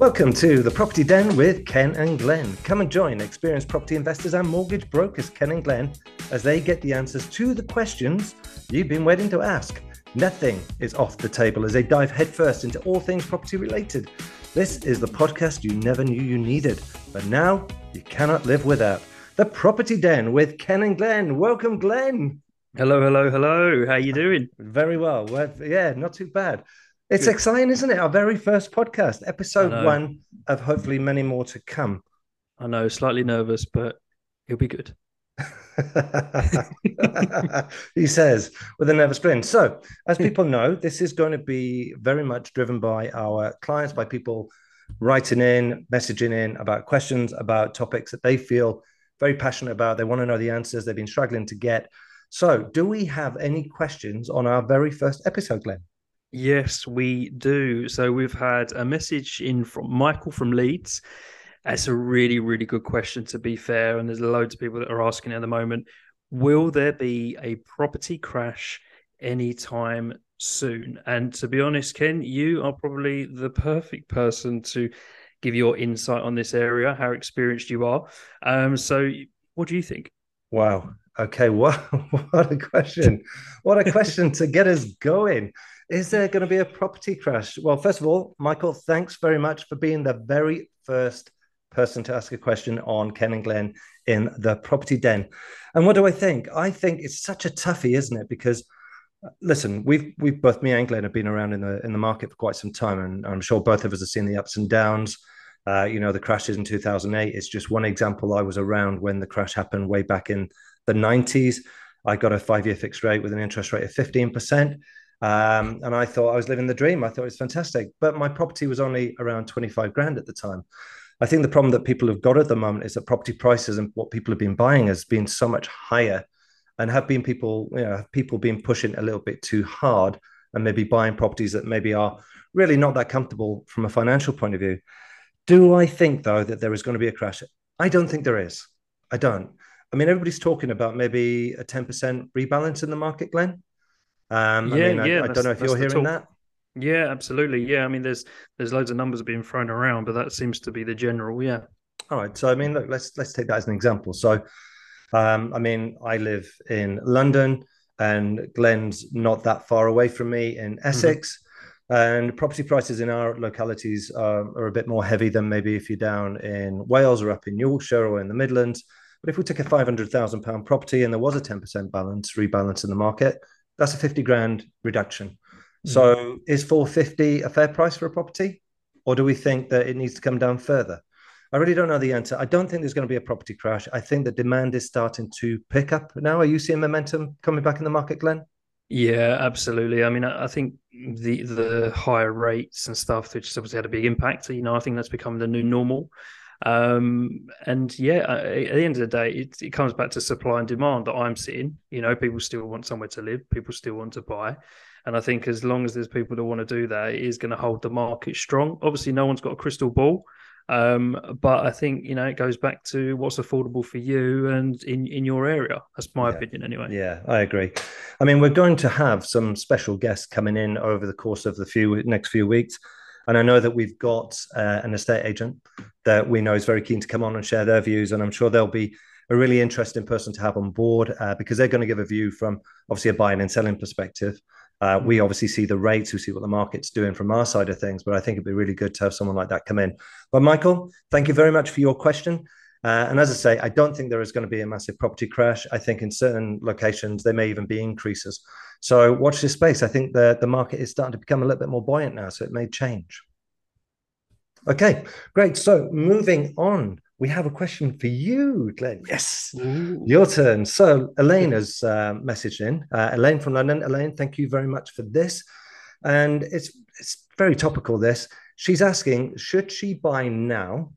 Welcome to the Property Den with Ken and Glen. Come and join experienced property investors and mortgage brokers, Ken and Glen, as they get the answers to the questions you've been waiting to ask. Nothing is off the table as they dive headfirst into all things property related. This is the podcast you never knew you needed, but now you cannot live without. The Property Den with Ken and Glen. Welcome, Glen. Hello, hello, hello. How are you doing? Very well. well yeah, not too bad. It's Good. exciting, isn't it? Our very first podcast, episode one of hopefully many more to come. I know, slightly nervous, but it'll be good. he says with a nervous grin. So, as people know, this is going to be very much driven by our clients, by people writing in, messaging in about questions about topics that they feel very passionate about. They want to know the answers they've been struggling to get. So, do we have any questions on our very first episode, Glen? Yes, we do. So we've had a message in from Michael from Leeds. That's a really, really good question, to be fair. And there's loads of people that are asking at the moment Will there be a property crash anytime soon? And to be honest, Ken, you are probably the perfect person to give your insight on this area, how experienced you are. Um, so, what do you think? Wow. Okay. What, what a question. What a question to get us going. Is there going to be a property crash? Well, first of all, Michael, thanks very much for being the very first person to ask a question on Ken and Glen in the property den. And what do I think? I think it's such a toughie, isn't it? Because listen, we've we've both me and Glen have been around in the in the market for quite some time, and I'm sure both of us have seen the ups and downs. Uh, you know, the crashes in 2008 is just one example. I was around when the crash happened way back in the 90s. I got a five year fixed rate with an interest rate of 15%. Um, and I thought I was living the dream. I thought it was fantastic. But my property was only around 25 grand at the time. I think the problem that people have got at the moment is that property prices and what people have been buying has been so much higher and have been people, you know, people been pushing a little bit too hard and maybe buying properties that maybe are really not that comfortable from a financial point of view. Do I think though that there is going to be a crash? I don't think there is. I don't. I mean, everybody's talking about maybe a 10% rebalance in the market, Glen. Um, yeah, I mean, yeah. I, I don't know if you're hearing that. Yeah, absolutely. Yeah, I mean, there's there's loads of numbers being thrown around, but that seems to be the general. Yeah. All right. So I mean, look, let's let's take that as an example. So, um, I mean, I live in London, and Glen's not that far away from me in mm-hmm. Essex. Mm-hmm. And property prices in our localities are, are a bit more heavy than maybe if you're down in Wales or up in Yorkshire or in the Midlands. But if we took a five hundred thousand pound property and there was a ten percent balance rebalance in the market, that's a 50 grand reduction. Mm. So is 450 a fair price for a property? Or do we think that it needs to come down further? I really don't know the answer. I don't think there's going to be a property crash. I think the demand is starting to pick up now. Are you seeing momentum coming back in the market, Glen? Yeah, absolutely. I mean, I think the the higher rates and stuff, which obviously had a big impact. You know, I think that's become the new normal. Um, and yeah, at the end of the day, it, it comes back to supply and demand that I'm seeing. You know, people still want somewhere to live, people still want to buy. And I think as long as there's people that want to do that, it is going to hold the market strong. Obviously, no one's got a crystal ball. Um, but I think you know it goes back to what's affordable for you and in in your area. That's my yeah. opinion, anyway. Yeah, I agree. I mean, we're going to have some special guests coming in over the course of the few next few weeks. And I know that we've got uh, an estate agent that we know is very keen to come on and share their views. And I'm sure they'll be a really interesting person to have on board uh, because they're going to give a view from obviously a buying and selling perspective. Uh, we obviously see the rates, we see what the market's doing from our side of things, but I think it'd be really good to have someone like that come in. But Michael, thank you very much for your question. Uh, and as I say, I don't think there is going to be a massive property crash. I think in certain locations there may even be increases. So watch this space. I think the, the market is starting to become a little bit more buoyant now, so it may change. Okay, great. So moving on, we have a question for you, Glen. Yes, Ooh. your turn. So Elaine has uh, messaged in. Uh, Elaine from London. Elaine, thank you very much for this. And it's it's very topical. This she's asking, should she buy now,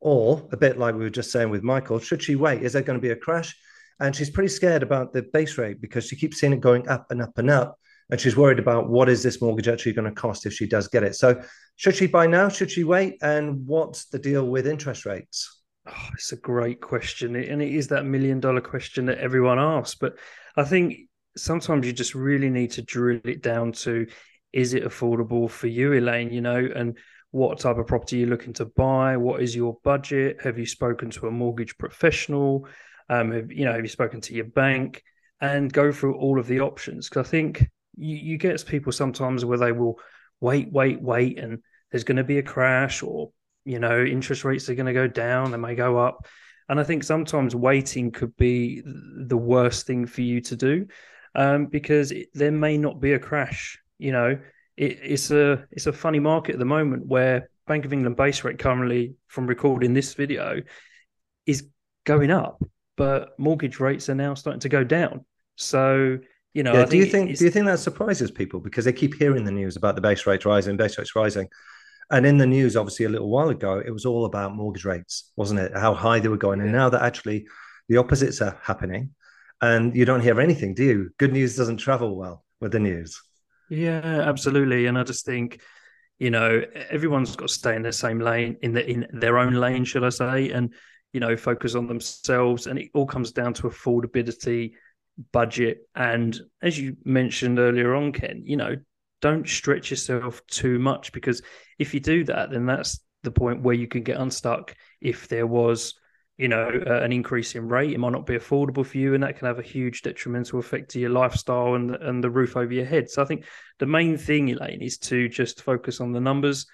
or a bit like we were just saying with Michael, should she wait? Is there going to be a crash? And she's pretty scared about the base rate because she keeps seeing it going up and up and up. And she's worried about what is this mortgage actually going to cost if she does get it. So, should she buy now? Should she wait? And what's the deal with interest rates? Oh, it's a great question. And it is that million dollar question that everyone asks. But I think sometimes you just really need to drill it down to is it affordable for you, Elaine? You know, and what type of property you're looking to buy, what is your budget, have you spoken to a mortgage professional, um, have, you know, have you spoken to your bank, and go through all of the options. Because I think you, you get people sometimes where they will wait, wait, wait, and there's going to be a crash, or you know, interest rates are going to go down, they may go up. And I think sometimes waiting could be the worst thing for you to do um, because it, there may not be a crash. You know, it, it's a it's a funny market at the moment where Bank of England base rate currently, from recording this video, is going up, but mortgage rates are now starting to go down. So you know, yeah, do you think do you think that surprises people because they keep hearing the news about the base rate rising, base rates rising, and in the news, obviously, a little while ago, it was all about mortgage rates, wasn't it? How high they were going, and now that actually the opposites are happening, and you don't hear anything, do you? Good news doesn't travel well with the news. Yeah, absolutely. And I just think, you know, everyone's got to stay in their same lane, in the in their own lane, should I say, and you know, focus on themselves. And it all comes down to affordability, budget, and as you mentioned earlier on, Ken, you know, don't stretch yourself too much because if you do that, then that's the point where you can get unstuck. If there was you know, uh, an increase in rate. It might not be affordable for you, and that can have a huge detrimental effect to your lifestyle and and the roof over your head. So I think the main thing, Elaine, is to just focus on the numbers.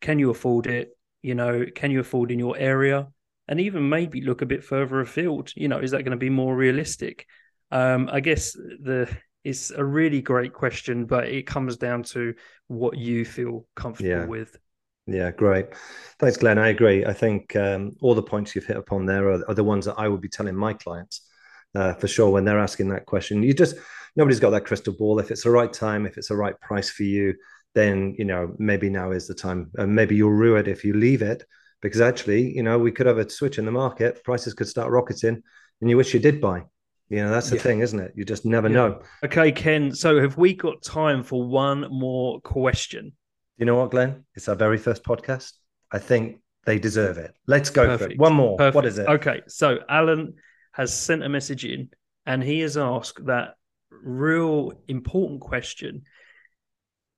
Can you afford it? You know, can you afford in your area? And even maybe look a bit further afield. You know, is that going to be more realistic? Um, I guess the it's a really great question, but it comes down to what you feel comfortable yeah. with. Yeah, great. Thanks, Glen. I agree. I think um, all the points you've hit upon there are, are, the ones that I would be telling my clients uh, for sure when they're asking that question. You just nobody's got that crystal ball. If it's the right time, if it's the right price for you, then you know maybe now is the time. And maybe you'll rue it if you leave it because actually, you know, we could have a switch in the market. Prices could start rocketing, and you wish you did buy. You know, that's the yeah. thing, isn't it? You just never yeah. know. Okay, Ken. So have we got time for one more question? You know what, Glen? It's our very first podcast. I think they deserve it. Let's go Perfect. for it. One more. Perfect. What is it? Okay. So Alan has sent a message in and he has asked that real important question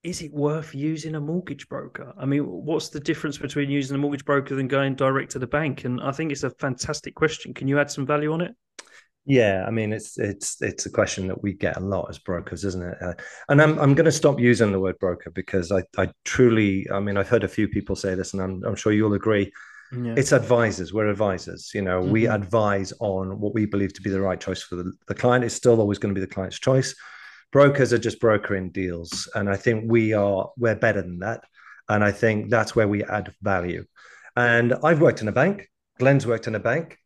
is it worth using a mortgage broker? I mean, what's the difference between using a mortgage broker than going direct to the bank? And I think it's a fantastic question. Can you add some value on it? Yeah, I mean it's it's it's a question that we get a lot as brokers, isn't it? Uh, and I'm I'm going to stop using the word broker because I I truly I mean I've heard a few people say this, and I'm I'm sure you'll agree. Yeah. It's advisors. We're advisors. You know, mm-hmm. we advise on what we believe to be the right choice for the, the client. It's still always going to be the client's choice. Brokers are just brokering deals, and I think we are we're better than that. And I think that's where we add value. And I've worked in a bank. Glen's worked in a bank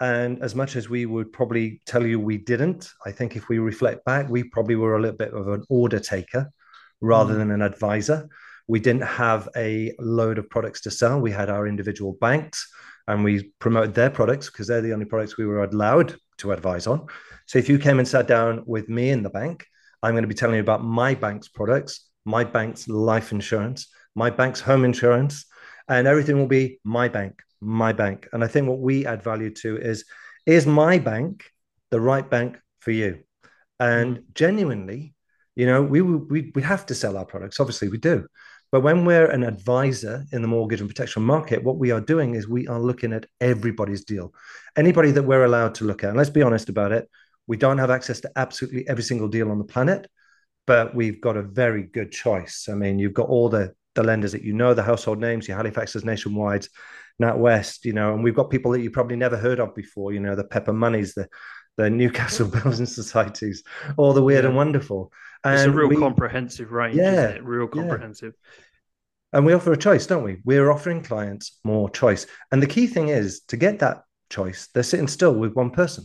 and as much as we would probably tell you we didn't, I think if we reflect back, we probably were a little bit of an order taker rather mm. than an advisor. We didn't have a load of products to sell. We had our individual banks and we promoted their products because they're the only products we were allowed to advise on. So if you came and sat down with me in the bank, I'm going to be telling you about my bank's products, my bank's life insurance, my bank's home insurance, and everything will be my bank my bank. And I think what we add value to is is my bank the right bank for you? And mm. genuinely, you know, we, we we have to sell our products. Obviously, we do. But when we're an advisor in the mortgage and protection market, what we are doing is we are looking at everybody's deal, anybody that we're allowed to look at. And let's be honest about it, we don't have access to absolutely every single deal on the planet, but we've got a very good choice. I mean, you've got all the the lenders that you know, the household names, your Halifaxes, Nationwide, NatWest, you know, and we've got people that you probably never heard of before, you know, the Pepper Moneys, the the Newcastle Building Societies, all the weird yeah. and wonderful. And it's a real we, comprehensive range, yeah, Real comprehensive. Yeah. And we offer a choice, don't we? We're offering clients more choice. And the key thing is to get that choice, they're sitting still with one person.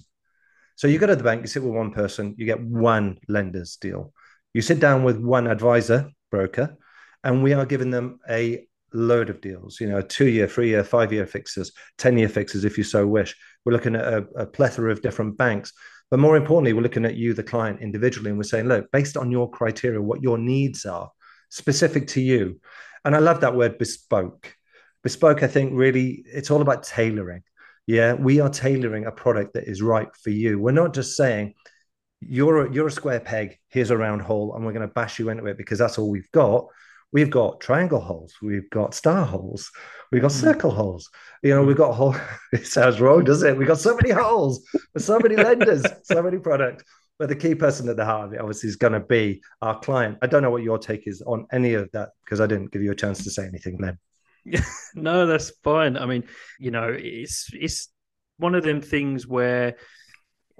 So you go to the bank, you sit with one person, you get one lender's deal. You sit down with one advisor, broker, and we are giving them a load of deals, you know, two year, three year, five year fixes, 10 year fixes, if you so wish. We're looking at a, a, plethora of different banks. But more importantly, we're looking at you, the client, individually, and we're saying, look, based on your criteria, what your needs are specific to you. And I love that word bespoke. Bespoke, I think, really, it's all about tailoring. Yeah, we are tailoring a product that is right for you. We're not just saying, you're a, you're a square peg, here's a round hole, and we're going to bash you into it because that's all we've got we've got triangle holes, we've got star holes, we've got Mm. circle holes. You know, we've got whole. It sounds wrong, doesn't it? We've got so many holes, so many lenders, so many products. But the key person at the heart of it, obviously, is going to be our client. I don't know what your take is on any of that because I didn't give you a chance to say anything then. no, that's fine. I mean, you know, it's it's one of them things where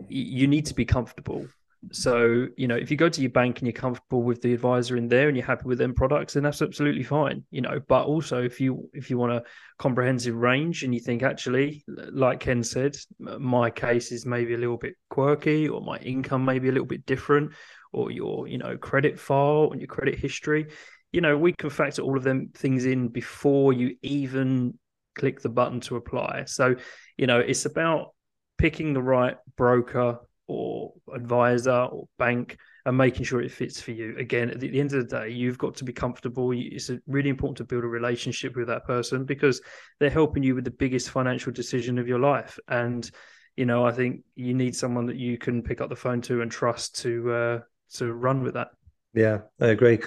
you need to be comfortable. So, you know, if you go to your bank and you're comfortable with the advisor in there and you're happy with them products, then that's absolutely fine. You know, but also if you if you want a comprehensive range and you think actually, like Ken said, my case is maybe a little bit quirky or my income may be a little bit different, or your, you know, credit file and your credit history, you know, we can factor all of them things in before you even click the button to apply. So, you know, it's about picking the right broker or advisor or bank and making sure it fits for you. Again, at the end of the day, you've got to be comfortable. It's really important to build a relationship with that person because they're helping you with the biggest financial decision of your life. And, you know, I think you need someone that you can pick up the phone to and trust to uh, to run with that. Yeah, I agree.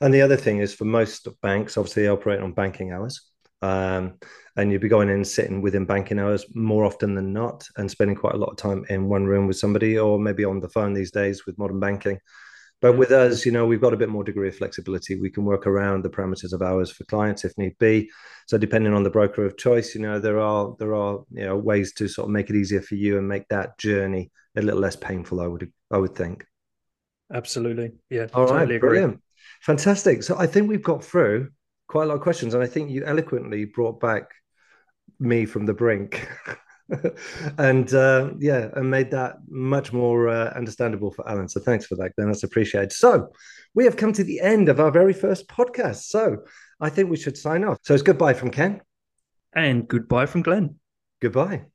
And the other thing is for most banks, obviously they operate on banking hours. Um, and you'd be going in sitting within banking hours more often than not and spending quite a lot of time in one room with somebody or maybe on the phone these days with modern banking. But with us, you know, we've got a bit more degree of flexibility. We can work around the parameters of hours for clients if need be. So depending on the broker of choice, you know, there are there are you know ways to sort of make it easier for you and make that journey a little less painful. I would I would think. Absolutely, yeah. All totally right, agree. brilliant, fantastic. So I think we've got through quite a lot of questions, and I think you eloquently brought back me from the brink. and uh, yeah, and made that much more uh, understandable for Alan. So thanks for that, Glen. That's appreciated. So we have come to the end of our very first podcast. So I think we should sign off. So it's goodbye from Ken. And goodbye from Glen. Goodbye.